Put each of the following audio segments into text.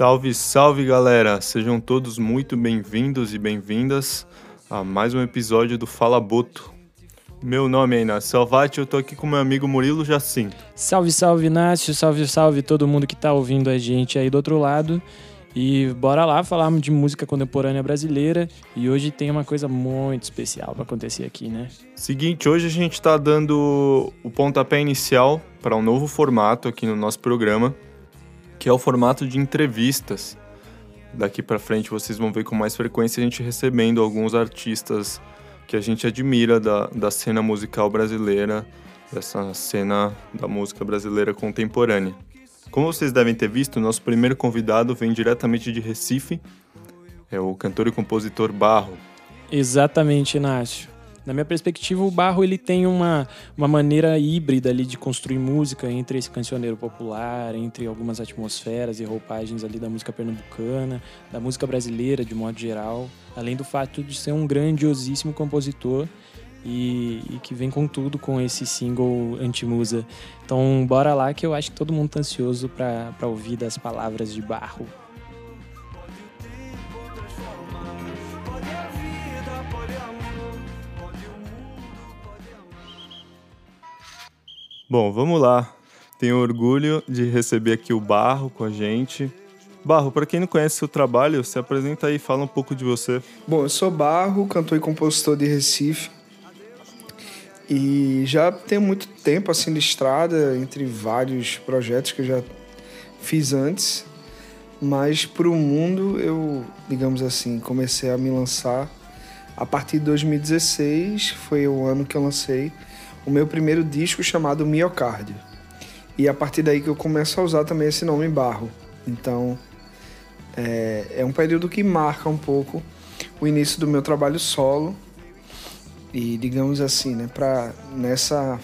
Salve, salve galera! Sejam todos muito bem-vindos e bem-vindas a mais um episódio do Fala Boto. Meu nome é Inácio Salvati eu tô aqui com meu amigo Murilo Jacinto. Salve, salve Inácio, salve, salve todo mundo que tá ouvindo a gente aí do outro lado. E bora lá falar de música contemporânea brasileira. E hoje tem uma coisa muito especial para acontecer aqui, né? Seguinte, hoje a gente está dando o pontapé inicial para um novo formato aqui no nosso programa, que é o formato de entrevistas. Daqui para frente vocês vão ver com mais frequência a gente recebendo alguns artistas que a gente admira da, da cena musical brasileira, dessa cena da música brasileira contemporânea. Como vocês devem ter visto, nosso primeiro convidado vem diretamente de Recife, é o cantor e compositor Barro. Exatamente, Inácio. Na minha perspectiva, o Barro ele tem uma, uma maneira híbrida ali de construir música entre esse cancioneiro popular, entre algumas atmosferas e roupagens ali da música pernambucana, da música brasileira de modo geral, além do fato de ser um grandiosíssimo compositor e, e, que vem com tudo com esse single Antimusa. Então, bora lá que eu acho que todo mundo tá ansioso para ouvir das palavras de Barro. Bom, vamos lá. Tenho orgulho de receber aqui o Barro com a gente. Barro, para quem não conhece seu trabalho, se apresenta aí, fala um pouco de você. Bom, eu sou Barro, cantor e compositor de Recife. E já tenho muito tempo assim de estrada, entre vários projetos que eu já fiz antes. Mas para o mundo eu, digamos assim, comecei a me lançar a partir de 2016, foi o ano que eu lancei o meu primeiro disco chamado Miocárdio. E a partir daí que eu começo a usar também esse nome Barro. Então é, é um período que marca um pouco o início do meu trabalho solo e digamos assim, né, para nessa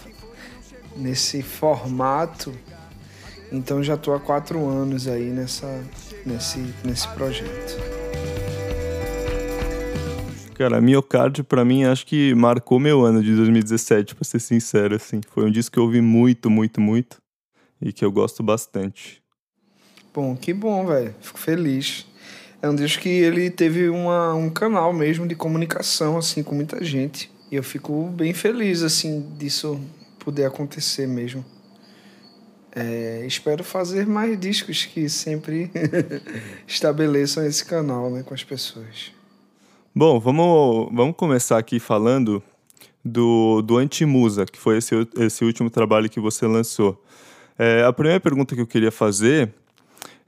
nesse formato, então já estou há quatro anos aí nessa nesse nesse projeto. Cara, Miocárdio para mim acho que marcou meu ano de 2017, para ser sincero assim. Foi um disco que eu ouvi muito, muito, muito e que eu gosto bastante. Bom, que bom, velho. Fico feliz. É um disco que ele teve uma, um canal mesmo de comunicação assim com muita gente. E eu fico bem feliz, assim, disso poder acontecer mesmo. É, espero fazer mais discos que sempre estabeleçam esse canal né, com as pessoas. Bom, vamos, vamos começar aqui falando do, do Antimusa, que foi esse, esse último trabalho que você lançou. É, a primeira pergunta que eu queria fazer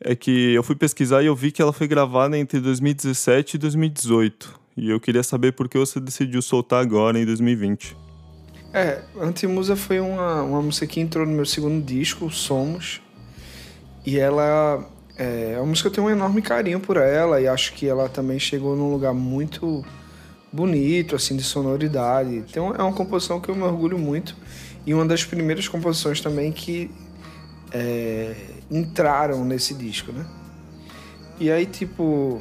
é que eu fui pesquisar e eu vi que ela foi gravada entre 2017 e 2018. E eu queria saber por que você decidiu soltar agora, em 2020. É, Antimusa foi uma, uma música que entrou no meu segundo disco, Somos. E ela é, é uma música tenho um enorme carinho por ela e acho que ela também chegou num lugar muito bonito, assim, de sonoridade. Então é uma composição que eu me orgulho muito e uma das primeiras composições também que é, entraram nesse disco, né? E aí, tipo,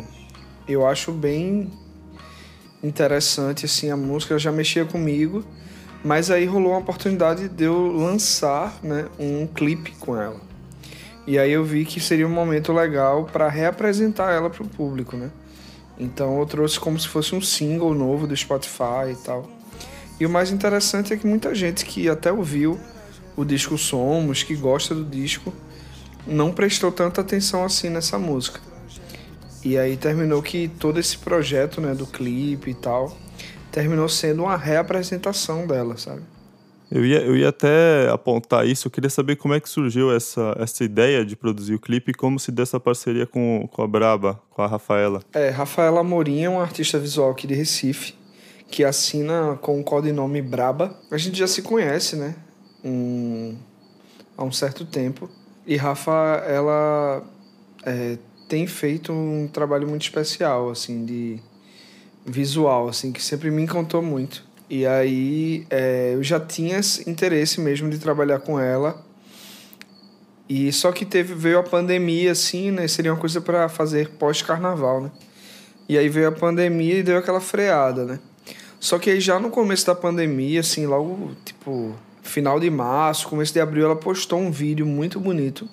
eu acho bem interessante, assim, a música já mexia comigo, mas aí rolou uma oportunidade de eu lançar, né, um clipe com ela. E aí eu vi que seria um momento legal para reapresentar ela para o público, né? Então eu trouxe como se fosse um single novo do Spotify e tal. E o mais interessante é que muita gente que até ouviu o disco Somos, que gosta do disco, não prestou tanta atenção assim nessa música. E aí terminou que todo esse projeto, né, do clipe e tal, terminou sendo uma reapresentação dela, sabe? Eu ia, eu ia até apontar isso, eu queria saber como é que surgiu essa, essa ideia de produzir o clipe e como se dessa parceria com, com a Braba, com a Rafaela. É, Rafaela Amorim é uma artista visual aqui de Recife, que assina com o codinome Braba. A gente já se conhece, né? Um, há um certo tempo. E Rafa, ela é, tem feito um trabalho muito especial, assim, de visual, assim, que sempre me encantou muito. E aí é, eu já tinha interesse mesmo de trabalhar com ela. E só que teve veio a pandemia, assim, né? Seria uma coisa para fazer pós-carnaval, né? E aí veio a pandemia e deu aquela freada, né? Só que aí já no começo da pandemia, assim, logo, tipo, final de março, começo de abril, ela postou um vídeo muito bonito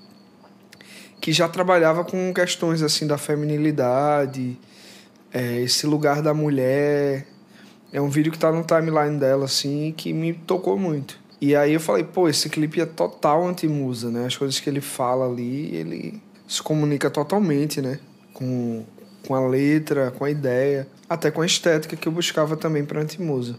que já trabalhava com questões assim da feminilidade, é, esse lugar da mulher. É um vídeo que tá no timeline dela, assim, que me tocou muito. E aí eu falei, pô, esse clipe é total anti-musa, né? As coisas que ele fala ali, ele se comunica totalmente, né? Com, com a letra, com a ideia, até com a estética que eu buscava também para anti-musa.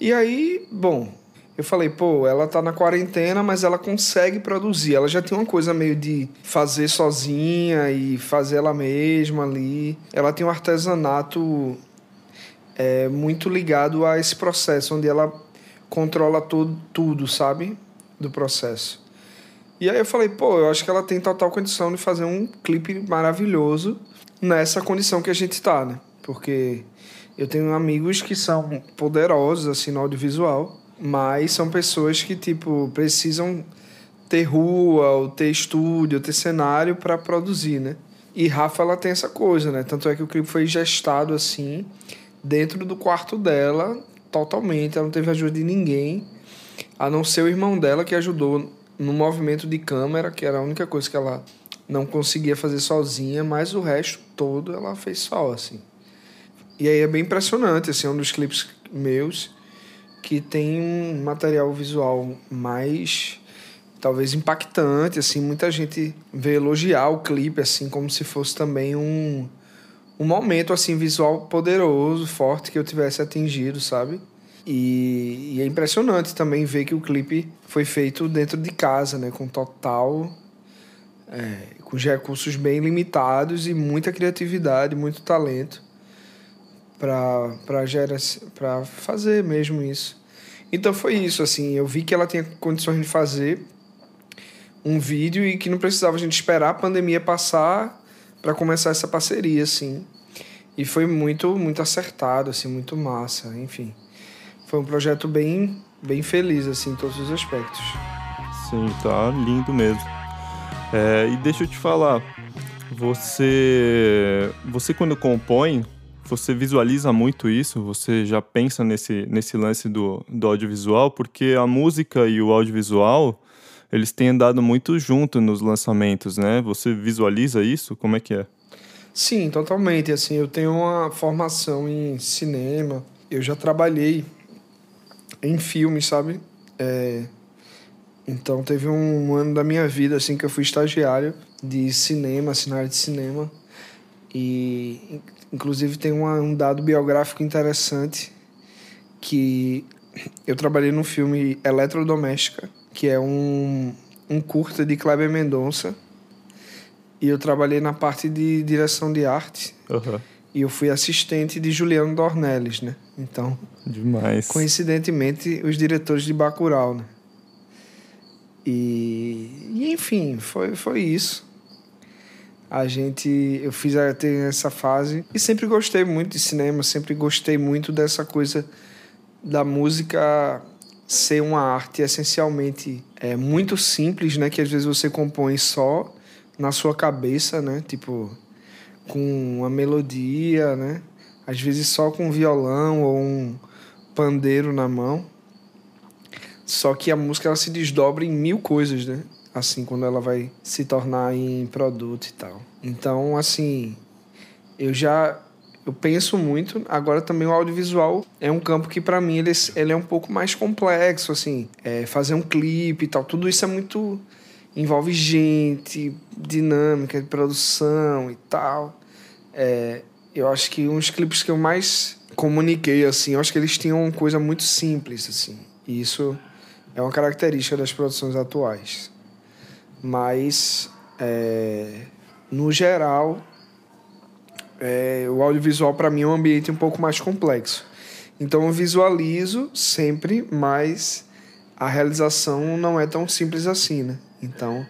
E aí, bom, eu falei, pô, ela tá na quarentena, mas ela consegue produzir. Ela já tem uma coisa meio de fazer sozinha e fazer ela mesma ali. Ela tem um artesanato é, muito ligado a esse processo, onde ela controla tudo, tudo, sabe? Do processo. E aí eu falei, pô, eu acho que ela tem total condição de fazer um clipe maravilhoso nessa condição que a gente tá, né? Porque eu tenho amigos que são poderosos, assim, no audiovisual mas são pessoas que, tipo, precisam ter rua, ou ter estúdio, ou ter cenário para produzir, né? E Rafa, ela tem essa coisa, né? Tanto é que o clipe foi gestado assim, dentro do quarto dela, totalmente. Ela não teve ajuda de ninguém, a não ser o irmão dela que ajudou no movimento de câmera, que era a única coisa que ela não conseguia fazer sozinha, mas o resto todo ela fez só, assim. E aí é bem impressionante, assim, é um dos clipes meus que tem um material visual mais talvez impactante, assim, muita gente vê elogiar o clipe assim como se fosse também um um momento assim visual poderoso, forte que eu tivesse atingido, sabe? E, e é impressionante também ver que o clipe foi feito dentro de casa, né, com total é, com recursos bem limitados e muita criatividade, muito talento para fazer mesmo isso. Então foi isso assim, eu vi que ela tinha condições de fazer um vídeo e que não precisava a gente esperar a pandemia passar para começar essa parceria assim. E foi muito muito acertado assim, muito massa, enfim. Foi um projeto bem bem feliz assim em todos os aspectos. Sim, tá lindo mesmo. É, e deixa eu te falar, você você quando compõe, você visualiza muito isso? Você já pensa nesse, nesse lance do, do audiovisual? Porque a música e o audiovisual, eles têm andado muito junto nos lançamentos, né? Você visualiza isso? Como é que é? Sim, totalmente. Assim, eu tenho uma formação em cinema. Eu já trabalhei em filmes, sabe? É... Então teve um ano da minha vida assim que eu fui estagiário de cinema, assim, na área de cinema. E Inclusive tem uma, um dado biográfico interessante que eu trabalhei no filme Eletrodoméstica, que é um, um curta de Kleber Mendonça. E eu trabalhei na parte de direção de arte. Uhum. E eu fui assistente de Juliano Dornelles, né? Então... Demais. Coincidentemente, os diretores de Bacurau, né? E, e enfim, foi, foi isso a gente eu fiz até essa fase e sempre gostei muito de cinema sempre gostei muito dessa coisa da música ser uma arte essencialmente é muito simples né que às vezes você compõe só na sua cabeça né tipo com uma melodia né às vezes só com um violão ou um pandeiro na mão só que a música ela se desdobra em mil coisas né assim, quando ela vai se tornar em produto e tal. Então, assim, eu já eu penso muito. Agora também o audiovisual é um campo que para mim ele, ele é um pouco mais complexo, assim, é fazer um clipe e tal. Tudo isso é muito envolve gente, dinâmica de produção e tal. É, eu acho que uns clipes que eu mais comuniquei assim, eu acho que eles tinham uma coisa muito simples assim. E isso é uma característica das produções atuais mas é, no geral é, o audiovisual para mim é um ambiente um pouco mais complexo. Então eu visualizo sempre, mas a realização não é tão simples assim, né? Então,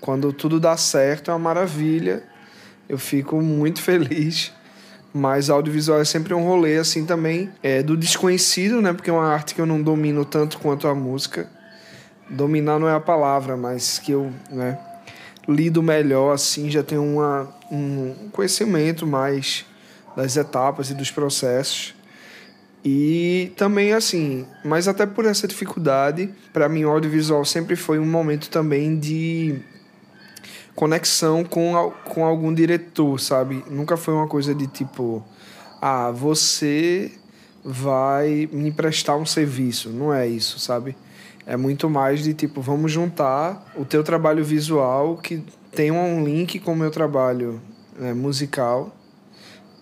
quando tudo dá certo é uma maravilha, eu fico muito feliz. Mas audiovisual é sempre um rolê assim também é do desconhecido, né? Porque é uma arte que eu não domino tanto quanto a música dominar não é a palavra, mas que eu né, lido melhor, assim, já tenho uma, um conhecimento mais das etapas e dos processos. E também, assim, mas até por essa dificuldade, para mim o audiovisual sempre foi um momento também de conexão com, com algum diretor, sabe? Nunca foi uma coisa de tipo, ah, você vai me prestar um serviço. Não é isso, sabe? É muito mais de tipo, vamos juntar o teu trabalho visual que tem um link com o meu trabalho né, musical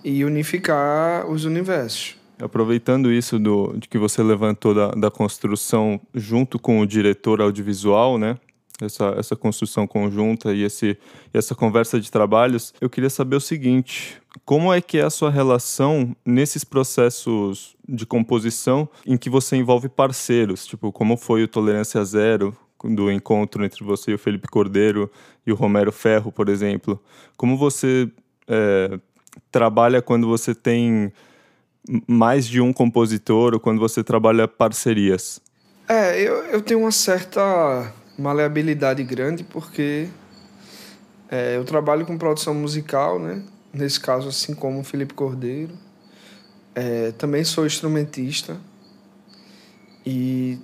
e unificar os universos. Aproveitando isso do, de que você levantou da, da construção junto com o diretor audiovisual, né? essa, essa construção conjunta e esse, essa conversa de trabalhos, eu queria saber o seguinte: como é que é a sua relação nesses processos de composição em que você envolve parceiros? Tipo, como foi o Tolerância Zero, do encontro entre você e o Felipe Cordeiro e o Romero Ferro, por exemplo? Como você é, trabalha quando você tem mais de um compositor ou quando você trabalha parcerias? É, eu, eu tenho uma certa maleabilidade grande porque é, eu trabalho com produção musical, né? Nesse caso, assim como o Felipe Cordeiro. É, também sou instrumentista e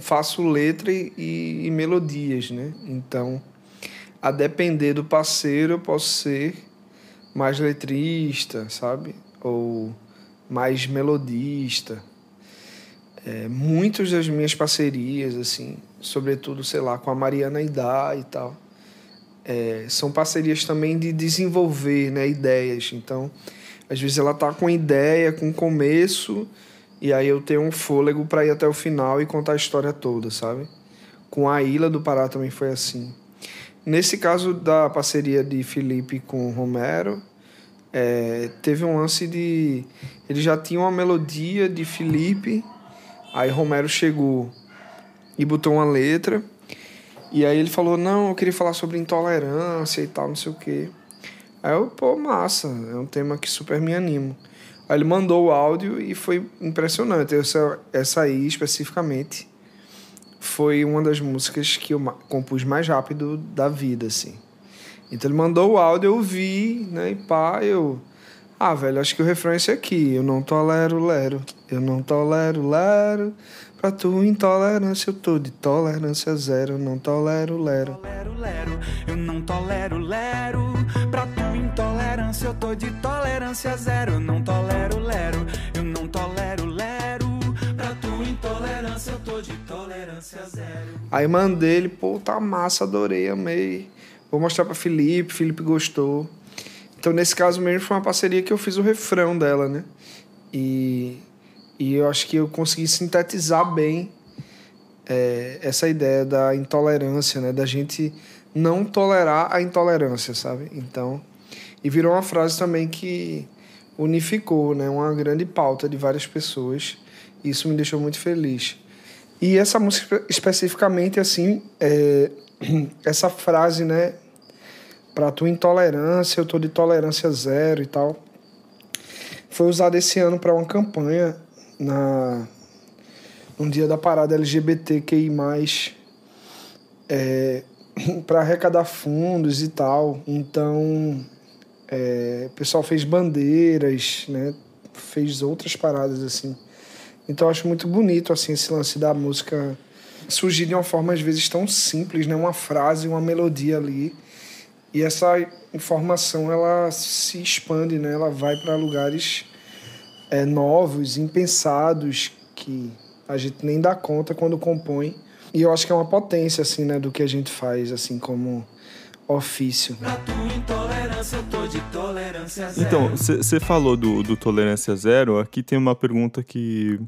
faço letra e, e, melodias, né? Então, a depender do parceiro, eu posso ser mais letrista, sabe? Ou mais melodista. É, muitas das minhas parcerias, assim, sobretudo, sei lá, com a Mariana Idá e tal, é, são parcerias também de desenvolver né, ideias. Então, às vezes ela tá com ideia, com começo, e aí eu tenho um fôlego para ir até o final e contar a história toda, sabe? Com a Ilha do Pará também foi assim. Nesse caso da parceria de Felipe com Romero, é, teve um lance de. Ele já tinha uma melodia de Felipe Aí Romero chegou e botou uma letra. E aí ele falou: Não, eu queria falar sobre intolerância e tal, não sei o quê. Aí eu, pô, massa, é um tema que super me animo. Aí ele mandou o áudio e foi impressionante. Essa, essa aí, especificamente, foi uma das músicas que eu compus mais rápido da vida, assim. Então ele mandou o áudio, eu vi, né, e pá, eu ah, velho, acho que o refrão é esse aqui. Eu não tolero lero. Eu não tolero lero. Pra tua intolerância eu tô de tolerância zero. Eu não tolero lero. Eu não tolero lero. Pra tua intolerância eu tô de tolerância zero. Não tolero lero. Eu não tolero lero. Pra tua intolerância eu tô de tolerância zero. Aí mandei ele, pô, tá massa, adorei, amei. Vou mostrar pra Felipe, Felipe gostou. Então, nesse caso mesmo, foi uma parceria que eu fiz o refrão dela, né? E, e eu acho que eu consegui sintetizar bem é, essa ideia da intolerância, né? Da gente não tolerar a intolerância, sabe? Então, e virou uma frase também que unificou, né? Uma grande pauta de várias pessoas. E isso me deixou muito feliz. E essa música especificamente, assim, é, essa frase, né? para tua intolerância, eu tô de tolerância zero e tal. Foi usado esse ano para uma campanha na um dia da parada LGBTQI+, é, para arrecadar fundos e tal. Então, é, o pessoal fez bandeiras, né? Fez outras paradas assim. Então, eu acho muito bonito assim esse lance da música surgir de uma forma às vezes tão simples, né? Uma frase, uma melodia ali e essa informação ela se expande, né? Ela vai para lugares é, novos, impensados, que a gente nem dá conta quando compõe. E eu acho que é uma potência, assim, né? Do que a gente faz, assim, como ofício. Então, você falou do, do Tolerância Zero. Aqui tem uma pergunta que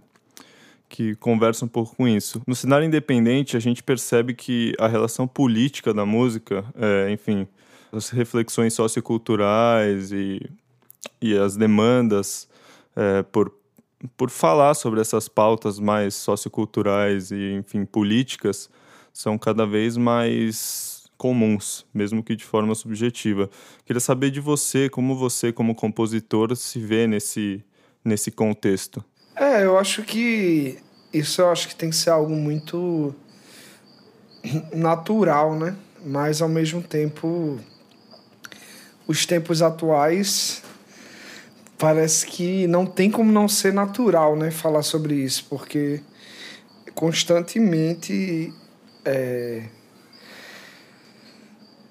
que conversa um pouco com isso. No cenário independente, a gente percebe que a relação política da música, é, enfim, as reflexões socioculturais e, e as demandas é, por, por falar sobre essas pautas mais socioculturais e, enfim, políticas são cada vez mais comuns, mesmo que de forma subjetiva. Queria saber de você, como você, como compositor, se vê nesse, nesse contexto. É, eu acho que isso eu acho que tem que ser algo muito natural, né? Mas ao mesmo tempo os tempos atuais parece que não tem como não ser natural, né, falar sobre isso, porque constantemente é,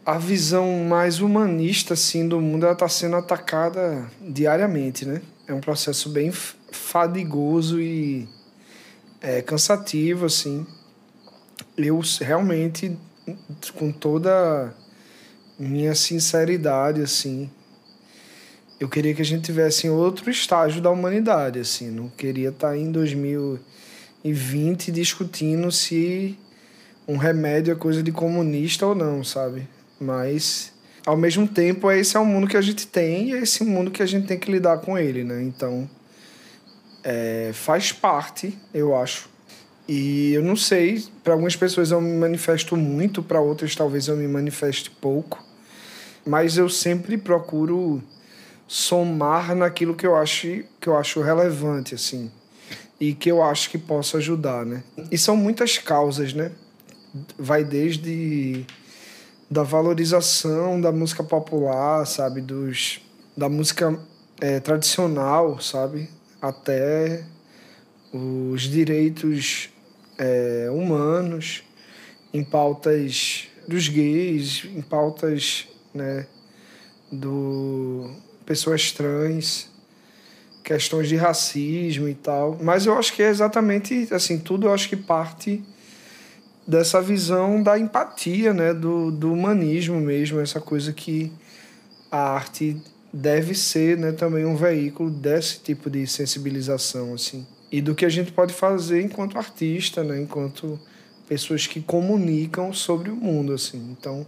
a visão mais humanista assim do mundo está sendo atacada diariamente, né? É um processo bem fadigoso e é, cansativo assim. Eu realmente com toda minha sinceridade assim, eu queria que a gente tivesse em outro estágio da humanidade assim, não queria estar tá em 2020 discutindo se um remédio é coisa de comunista ou não, sabe? Mas ao mesmo tempo esse é o mundo que a gente tem e é esse mundo que a gente tem que lidar com ele, né? Então é, faz parte, eu acho. E eu não sei, para algumas pessoas eu me manifesto muito, para outras talvez eu me manifeste pouco, mas eu sempre procuro somar naquilo que eu acho que eu acho relevante assim e que eu acho que possa ajudar, né? E são muitas causas, né? Vai desde da valorização da música popular, sabe, dos da música é, tradicional, sabe, até os direitos é, humanos, em pautas dos gays, em pautas, né, do pessoas trans, questões de racismo e tal. Mas eu acho que é exatamente assim, tudo eu acho que parte dessa visão da empatia, né, do, do humanismo mesmo, essa coisa que a arte deve ser, né, também um veículo desse tipo de sensibilização, assim, e do que a gente pode fazer enquanto artista, né, enquanto pessoas que comunicam sobre o mundo, assim. Então,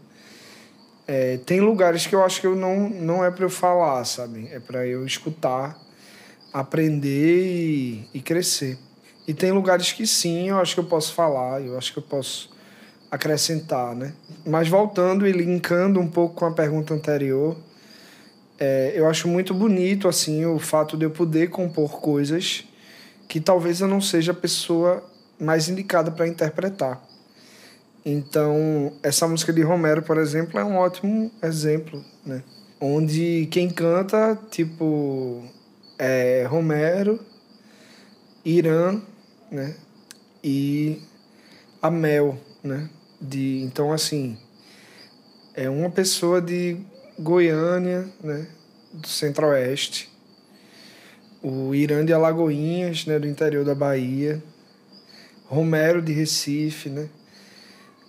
é, tem lugares que eu acho que eu não não é para eu falar, sabe? É para eu escutar, aprender e, e crescer. E tem lugares que sim, eu acho que eu posso falar, eu acho que eu posso acrescentar, né? Mas voltando e linkando um pouco com a pergunta anterior, é, eu acho muito bonito assim o fato de eu poder compor coisas que talvez eu não seja a pessoa mais indicada para interpretar. Então, essa música de Romero, por exemplo, é um ótimo exemplo, né? Onde quem canta, tipo, é Romero, Irã né? E a Mel, né? De, então, assim, é uma pessoa de Goiânia, né? Do centro-oeste. O Irã de Alagoinhas, né? Do interior da Bahia. Romero de Recife, né?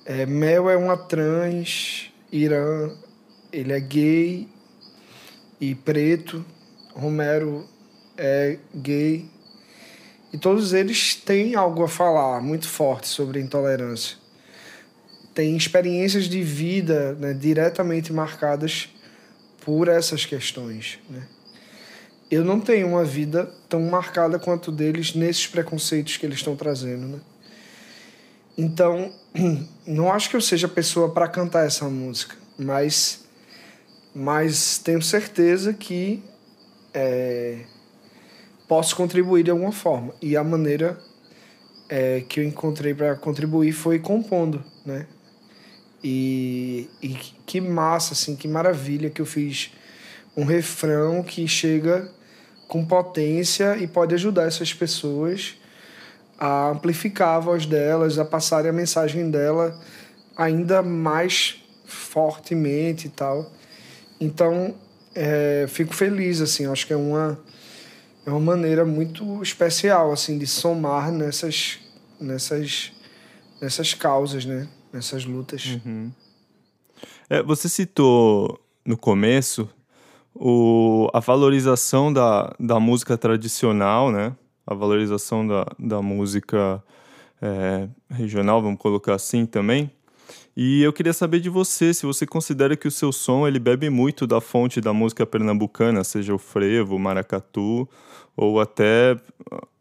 É, Mel é uma trans, Irã, ele é gay e preto. Romero é gay e todos eles têm algo a falar muito forte sobre intolerância. Têm experiências de vida né, diretamente marcadas por essas questões. Né? Eu não tenho uma vida tão marcada quanto deles nesses preconceitos que eles estão trazendo. Né? Então, não acho que eu seja a pessoa para cantar essa música, mas, mas tenho certeza que é, posso contribuir de alguma forma. E a maneira é, que eu encontrei para contribuir foi compondo, né? E, e que massa, assim, que maravilha que eu fiz um refrão que chega com potência e pode ajudar essas pessoas a amplificar a voz delas, a passarem a mensagem dela ainda mais fortemente e tal. Então, é, fico feliz, assim, acho que é uma é uma maneira muito especial assim de somar nessas nessas nessas causas, né? Nessas lutas. Uhum. É, você citou no começo o, a valorização da, da música tradicional, né? A valorização da, da música é, regional, vamos colocar assim também. E eu queria saber de você, se você considera que o seu som ele bebe muito da fonte da música pernambucana, seja o frevo, o maracatu, ou até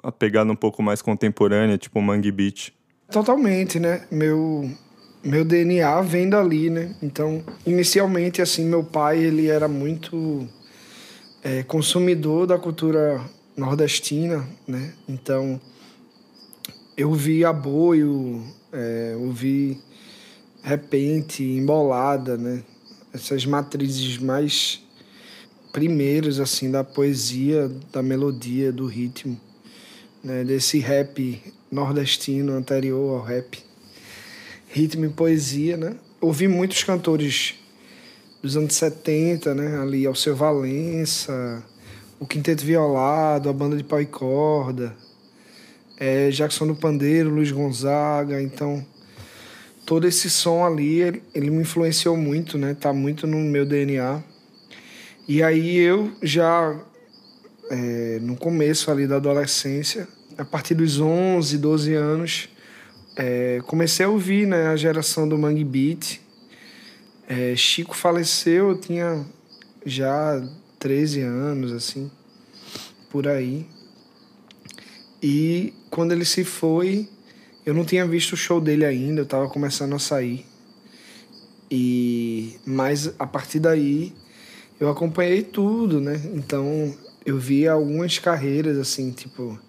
a pegada um pouco mais contemporânea, tipo Mangue Beat. Totalmente, né? Meu meu DNA vem dali, né? Então, inicialmente, assim, meu pai ele era muito é, consumidor da cultura nordestina, né? Então, eu vi aboio, é, ouvi repente, embolada, né? Essas matrizes mais primeiros assim da poesia, da melodia, do ritmo, né? Desse rap nordestino anterior ao rap. Ritmo e poesia, né? Ouvi muitos cantores dos anos 70, né? Ali Alceu Valença, o Quinteto Violado, a banda de pau e corda, é, Jackson do Pandeiro, Luiz Gonzaga, então todo esse som ali, ele, ele me influenciou muito, né? Tá muito no meu DNA. E aí eu já, é, no começo ali da adolescência, a partir dos 11, 12 anos, é, comecei a ouvir né, a geração do Mangue Beat. É, Chico faleceu, eu tinha já 13 anos, assim, por aí. E quando ele se foi, eu não tinha visto o show dele ainda, eu estava começando a sair. E mas a partir daí eu acompanhei tudo, né? Então eu vi algumas carreiras assim, tipo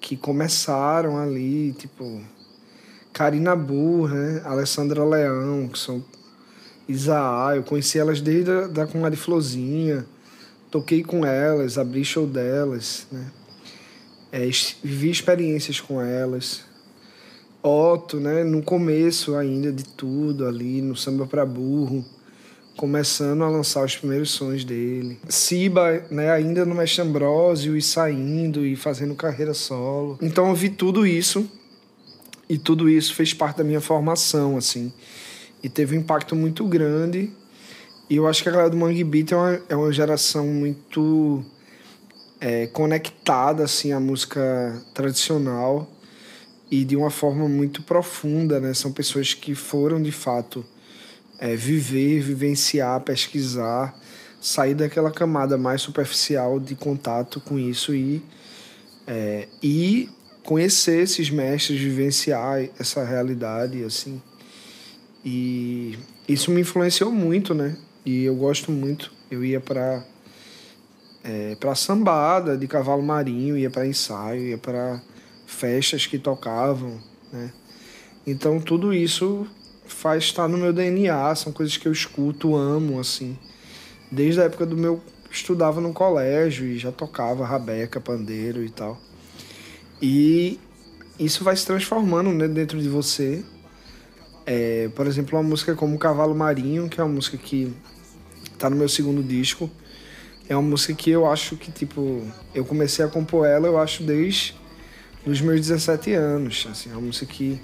que começaram ali, tipo Karina Burr, né? Alessandra Leão, que são Isaá, eu conheci elas desde a, da Comadre Florzinha, toquei com elas, abri show delas, né? É, vivi experiências com elas. Otto, né? No começo ainda de tudo ali, no Samba para Burro, começando a lançar os primeiros sons dele. Siba, né? Ainda no Mestre Ambrosio e saindo e fazendo carreira solo. Então eu vi tudo isso e tudo isso fez parte da minha formação, assim. E teve um impacto muito grande. E eu acho que a galera do Mangue Beat é uma, é uma geração muito é, conectada, assim, à música tradicional e de uma forma muito profunda, né? São pessoas que foram, de fato, é, viver, vivenciar, pesquisar, sair daquela camada mais superficial de contato com isso e, é, e conhecer esses mestres, vivenciar essa realidade, assim. E isso me influenciou muito, né? E eu gosto muito. Eu ia para é, para sambada de cavalo marinho, ia para ensaio, ia para festas que tocavam, né? Então tudo isso faz estar no meu DNA, são coisas que eu escuto, amo, assim. Desde a época do meu estudava no colégio e já tocava rabeca, pandeiro e tal. E isso vai se transformando né, dentro de você. É, por exemplo, uma música como Cavalo Marinho, que é uma música que tá no meu segundo disco. É uma música que eu acho que, tipo, eu comecei a compor ela, eu acho, desde os meus 17 anos. Assim, é uma música que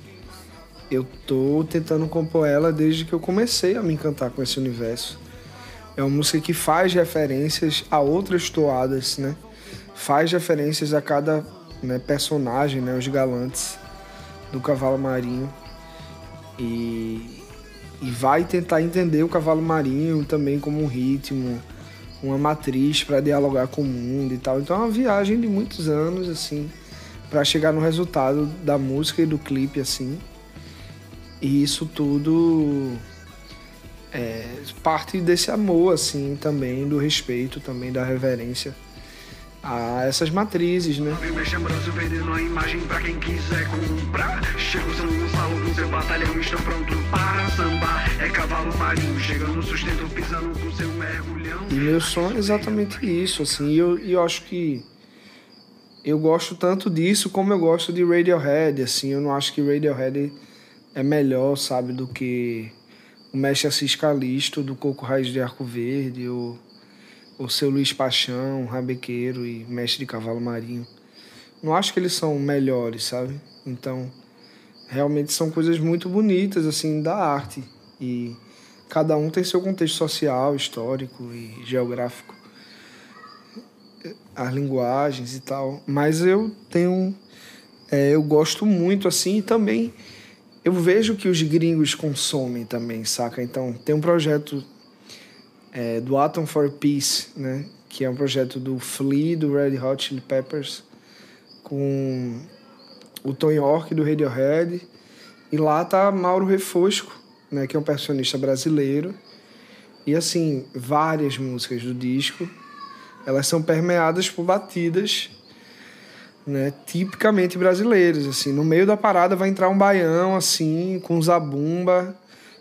eu tô tentando compor ela desde que eu comecei a me encantar com esse universo. É uma música que faz referências a outras toadas, né? Faz referências a cada né, personagem, né, os galantes do cavalo marinho. E, e vai tentar entender o cavalo marinho também como um ritmo, uma matriz para dialogar com o mundo e tal. Então é uma viagem de muitos anos, assim, para chegar no resultado da música e do clipe, assim. E isso tudo é parte desse amor, assim, também, do respeito, também da reverência a essas matrizes, né? E meu som é exatamente isso, assim, e eu, eu acho que eu gosto tanto disso como eu gosto de Radiohead, assim, eu não acho que Radiohead é melhor, sabe, do que o Mestre Assis Calisto, do Coco Raiz de Arco Verde, ou o seu Luiz Paixão, rabequeiro e mestre de cavalo marinho. Não acho que eles são melhores, sabe? Então, realmente são coisas muito bonitas assim da arte e cada um tem seu contexto social, histórico e geográfico, as linguagens e tal. Mas eu tenho, é, eu gosto muito assim e também eu vejo que os gringos consomem também, saca? Então tem um projeto é, do Atom for Peace, né? Que é um projeto do Flea, do Red Hot Chili Peppers, com o Tom York do Radiohead. E lá tá Mauro Refosco, né? Que é um percussionista brasileiro. E assim, várias músicas do disco, elas são permeadas por batidas né, tipicamente brasileiras, assim. No meio da parada vai entrar um baião assim, com zabumba,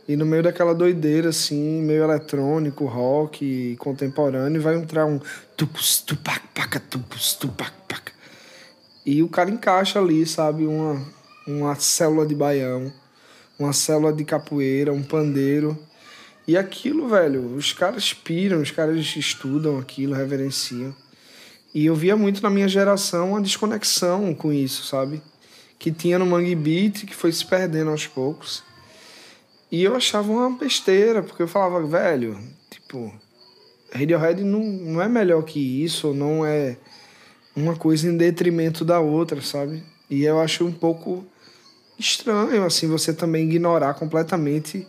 e no meio daquela doideira, assim, meio eletrônico, rock contemporâneo, vai entrar um tupus, tupac, paca, tupus, tupac, paca. E o cara encaixa ali, sabe, uma, uma célula de baião, uma célula de capoeira, um pandeiro. E aquilo, velho, os caras piram, os caras estudam aquilo, reverenciam. E eu via muito na minha geração uma desconexão com isso, sabe? Que tinha no Mangue Beat, que foi se perdendo aos poucos. E eu achava uma besteira, porque eu falava, velho, tipo, Radiohead não, não é melhor que isso, não é uma coisa em detrimento da outra, sabe? E eu acho um pouco estranho, assim, você também ignorar completamente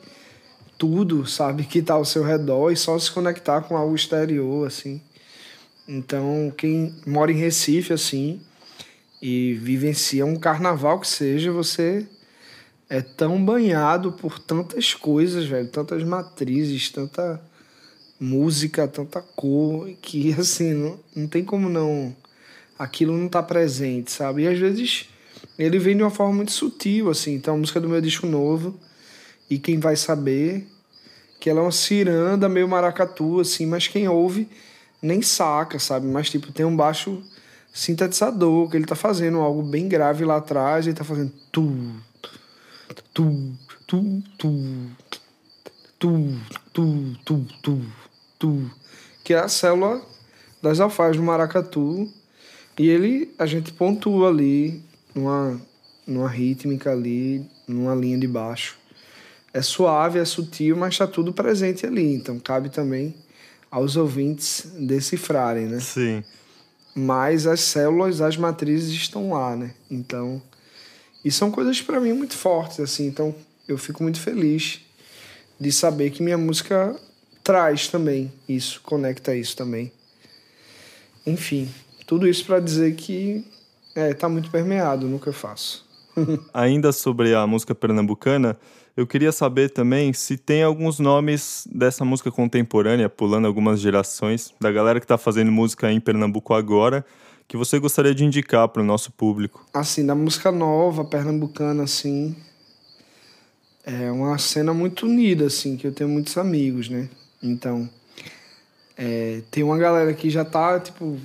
tudo, sabe, que está ao seu redor e só se conectar com algo exterior, assim. Então, quem mora em Recife, assim, e vivencia um carnaval que seja, você é tão banhado por tantas coisas, velho, tantas matrizes, tanta música, tanta cor, que, assim, não, não tem como não... Aquilo não tá presente, sabe? E às vezes ele vem de uma forma muito sutil, assim. Então, a música do meu disco novo e quem vai saber que ela é uma ciranda meio maracatu, assim, mas quem ouve nem saca, sabe? Mas, tipo, tem um baixo sintetizador, que ele tá fazendo algo bem grave lá atrás, ele tá fazendo tu, tu, tu, tu, tu, tu, tu, tu, tu, que é a célula das alfares do maracatu, e ele, a gente pontua ali, numa, numa rítmica ali, numa linha de baixo é suave, é sutil, mas está tudo presente ali. Então cabe também aos ouvintes decifrarem, né? Sim. Mas as células, as matrizes estão lá, né? Então, e são coisas para mim muito fortes, assim. Então, eu fico muito feliz de saber que minha música traz também isso, conecta isso também. Enfim, tudo isso para dizer que é, tá muito permeado no que eu faço. Ainda sobre a música pernambucana, eu queria saber também se tem alguns nomes dessa música contemporânea, pulando algumas gerações, da galera que está fazendo música em Pernambuco agora, que você gostaria de indicar para o nosso público. Assim, da música nova, pernambucana, assim, é uma cena muito unida, assim, que eu tenho muitos amigos, né? Então, é, tem uma galera que já tá, tipo,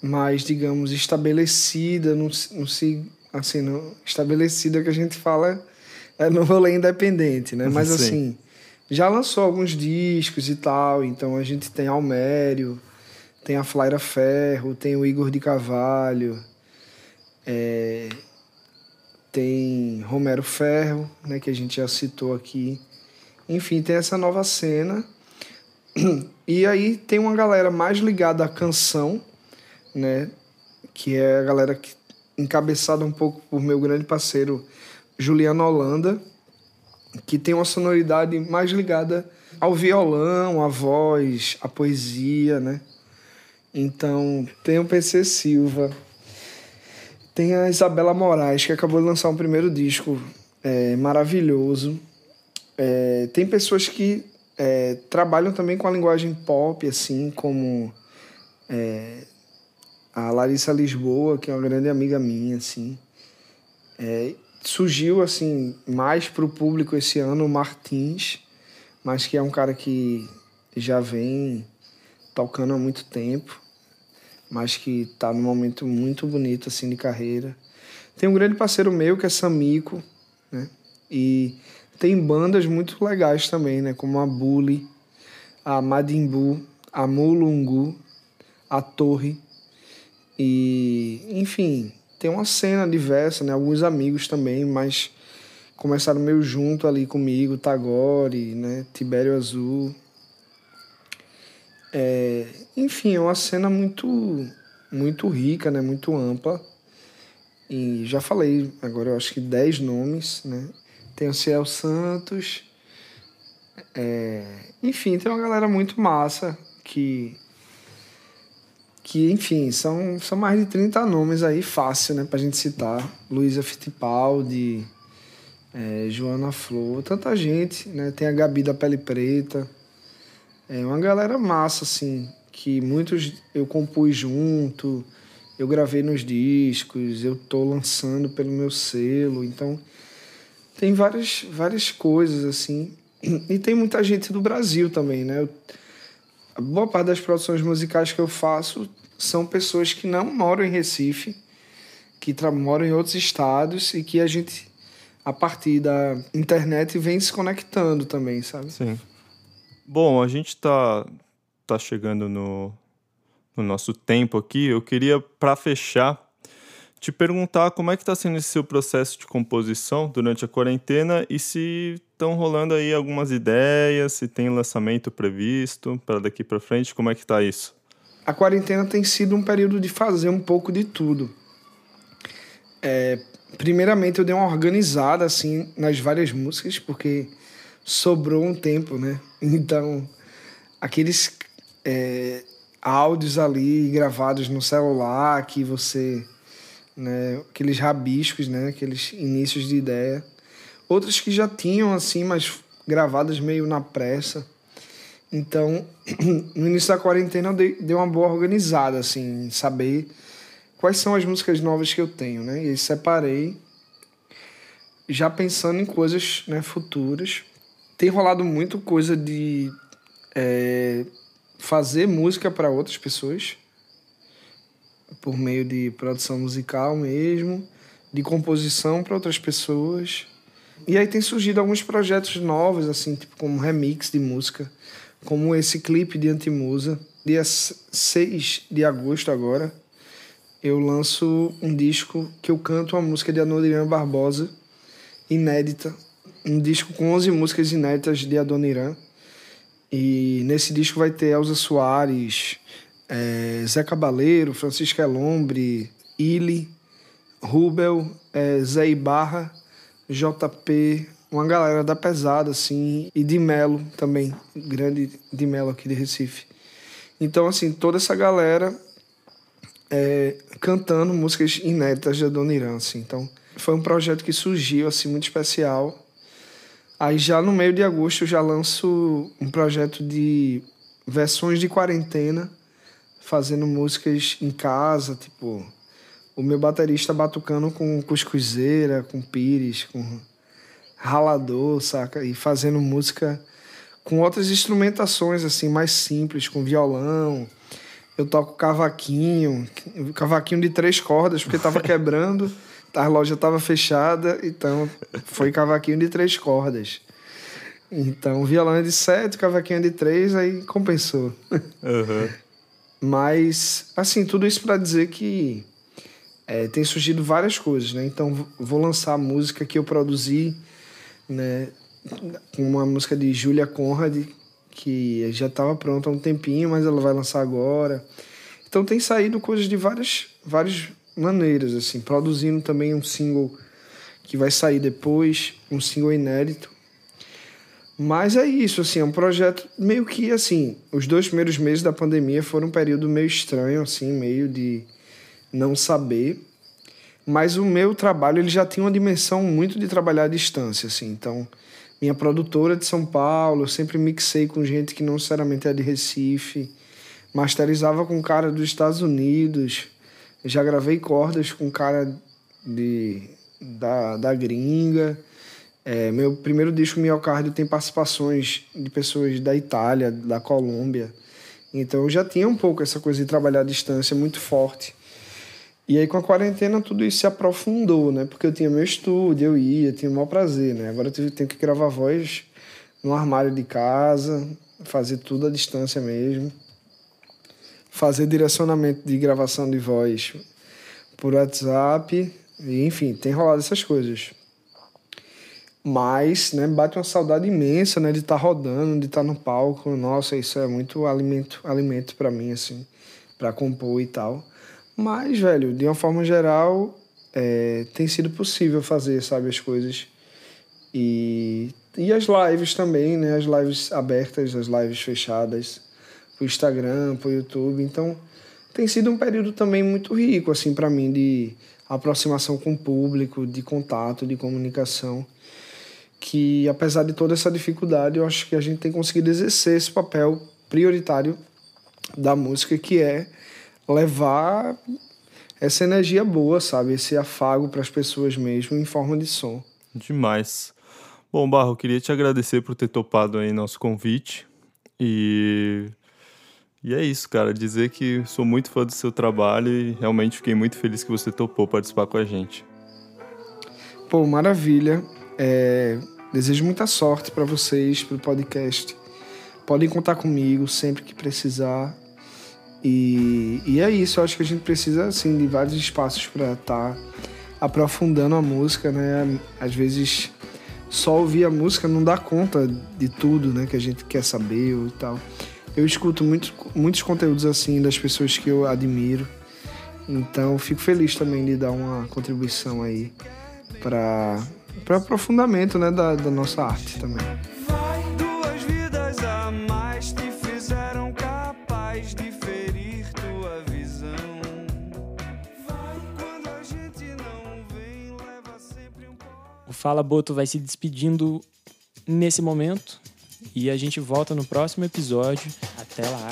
mais, digamos, estabelecida, não, não se, assim, não, estabelecida que a gente fala é no rolê independente, né? Mas Sim. assim, já lançou alguns discos e tal, então a gente tem Almério, tem a Flaira Ferro, tem o Igor de Cavalho, é, tem Romero Ferro, né, que a gente já citou aqui. Enfim, tem essa nova cena. E aí tem uma galera mais ligada à canção, né, que é a galera que encabeçada um pouco por meu grande parceiro Juliana Holanda, que tem uma sonoridade mais ligada ao violão, à voz, à poesia, né? Então, tem o PC Silva, tem a Isabela Moraes, que acabou de lançar um primeiro disco é, maravilhoso. É, tem pessoas que é, trabalham também com a linguagem pop, assim, como é, a Larissa Lisboa, que é uma grande amiga minha, assim. Surgiu assim mais para o público esse ano o Martins, mas que é um cara que já vem tocando há muito tempo, mas que está num momento muito bonito assim de carreira. Tem um grande parceiro meu que é Samico, né? E tem bandas muito legais também, né? Como a Bully, a Madimbu, a Mulungu, a Torre. E, enfim, tem uma cena diversa, né? Alguns amigos também, mas começaram meio junto ali comigo, Tagore, né? Tibério Azul. É, enfim, é uma cena muito muito rica, né? Muito ampla. E já falei, agora eu acho que 10 nomes, né? Tem o Ciel Santos. É, enfim, tem uma galera muito massa que que, enfim, são, são mais de 30 nomes aí, fácil, né, pra gente citar. Luísa Fittipaldi, é, Joana Flor, tanta gente, né? Tem a Gabi da Pele Preta. É uma galera massa, assim, que muitos eu compus junto, eu gravei nos discos, eu tô lançando pelo meu selo, então tem várias, várias coisas, assim. E tem muita gente do Brasil também, né? Eu, a boa parte das produções musicais que eu faço são pessoas que não moram em Recife, que moram em outros estados e que a gente, a partir da internet, vem se conectando também, sabe? Sim. Bom, a gente tá, tá chegando no, no nosso tempo aqui. Eu queria, para fechar, te perguntar como é que está sendo esse seu processo de composição durante a quarentena e se estão rolando aí algumas ideias, se tem lançamento previsto para daqui para frente, como é que está isso? A quarentena tem sido um período de fazer um pouco de tudo. É, primeiramente eu dei uma organizada assim nas várias músicas porque sobrou um tempo, né? Então aqueles é, áudios ali gravados no celular que você né? Aqueles rabiscos, né? Aqueles inícios de ideia. Outras que já tinham, assim, mas gravadas meio na pressa. Então, no início da quarentena eu dei, dei uma boa organizada, assim, em saber quais são as músicas novas que eu tenho, né? E aí separei, já pensando em coisas né, futuras. Tem rolado muito coisa de é, fazer música para outras pessoas por meio de produção musical mesmo, de composição para outras pessoas. E aí tem surgido alguns projetos novos, assim, tipo como remix de música, como esse clipe de Antimusa. Dia 6 de agosto agora, eu lanço um disco que eu canto uma música de Adoniran Barbosa, inédita. Um disco com 11 músicas inéditas de Adoniran. E nesse disco vai ter Elza Soares, é, Zé Cabaleiro, Francisco Elombre, Ili, Rubel, é, Zé Ibarra, JP, uma galera da pesada, assim, e de Melo também, grande de Melo aqui de Recife. Então, assim, toda essa galera é, cantando músicas inéditas de Adoniran, assim. Então, foi um projeto que surgiu, assim, muito especial. Aí, já no meio de agosto, eu já lanço um projeto de versões de quarentena fazendo músicas em casa, tipo, o meu baterista batucando com cuscuzeira, com pires, com ralador, saca? E fazendo música com outras instrumentações, assim, mais simples, com violão. Eu toco cavaquinho, cavaquinho de três cordas, porque tava quebrando, a loja tava fechada, então foi cavaquinho de três cordas. Então, violão é de sete, cavaquinho é de três, aí compensou. Uhum. Mas, assim, tudo isso para dizer que é, tem surgido várias coisas, né? Então, vou lançar a música que eu produzi, né? Uma música de Julia Conrad, que já estava pronta há um tempinho, mas ela vai lançar agora. Então, tem saído coisas de várias, várias maneiras, assim. Produzindo também um single que vai sair depois, um single inédito mas é isso, assim, é um projeto meio que assim, os dois primeiros meses da pandemia foram um período meio estranho, assim, meio de não saber. Mas o meu trabalho ele já tinha uma dimensão muito de trabalhar à distância, assim. Então, minha produtora de São Paulo, eu sempre mixei com gente que não necessariamente é de Recife, masterizava com cara dos Estados Unidos, já gravei cordas com cara de da, da gringa. É, meu primeiro disco, Miocárdio, tem participações de pessoas da Itália, da Colômbia. Então eu já tinha um pouco essa coisa de trabalhar à distância muito forte. E aí com a quarentena tudo isso se aprofundou, né? Porque eu tinha meu estúdio, eu ia, tinha o maior prazer, né? Agora eu tenho que gravar voz no armário de casa, fazer tudo à distância mesmo. Fazer direcionamento de gravação de voz por WhatsApp, enfim, tem rolado essas coisas. Mas, né, bate uma saudade imensa, né, de estar tá rodando, de estar tá no palco. Nossa, isso é muito alimento, alimento para mim, assim, para compor e tal. Mas, velho, de uma forma geral, é, tem sido possível fazer, sabe, as coisas. E, e as lives também, né, as lives abertas, as lives fechadas, pro Instagram, pro YouTube. Então, tem sido um período também muito rico, assim, para mim, de aproximação com o público, de contato, de comunicação que apesar de toda essa dificuldade, eu acho que a gente tem conseguido exercer esse papel prioritário da música, que é levar essa energia boa, sabe? Esse afago para as pessoas mesmo em forma de som. Demais. Bom, Barro, queria te agradecer por ter topado aí nosso convite. E e é isso, cara. Dizer que sou muito fã do seu trabalho e realmente fiquei muito feliz que você topou participar com a gente. Pô, maravilha. É, desejo muita sorte para vocês, para o podcast, podem contar comigo sempre que precisar. E, e é isso, eu acho que a gente precisa assim, de vários espaços para estar tá aprofundando a música, né? Às vezes só ouvir a música não dá conta de tudo né, que a gente quer saber e tal. Eu escuto muito, muitos conteúdos assim das pessoas que eu admiro. Então fico feliz também de dar uma contribuição aí para aprofundamento né, da, da nossa arte também. Fala Boto vai se despedindo nesse momento e a gente volta no próximo episódio. Até lá.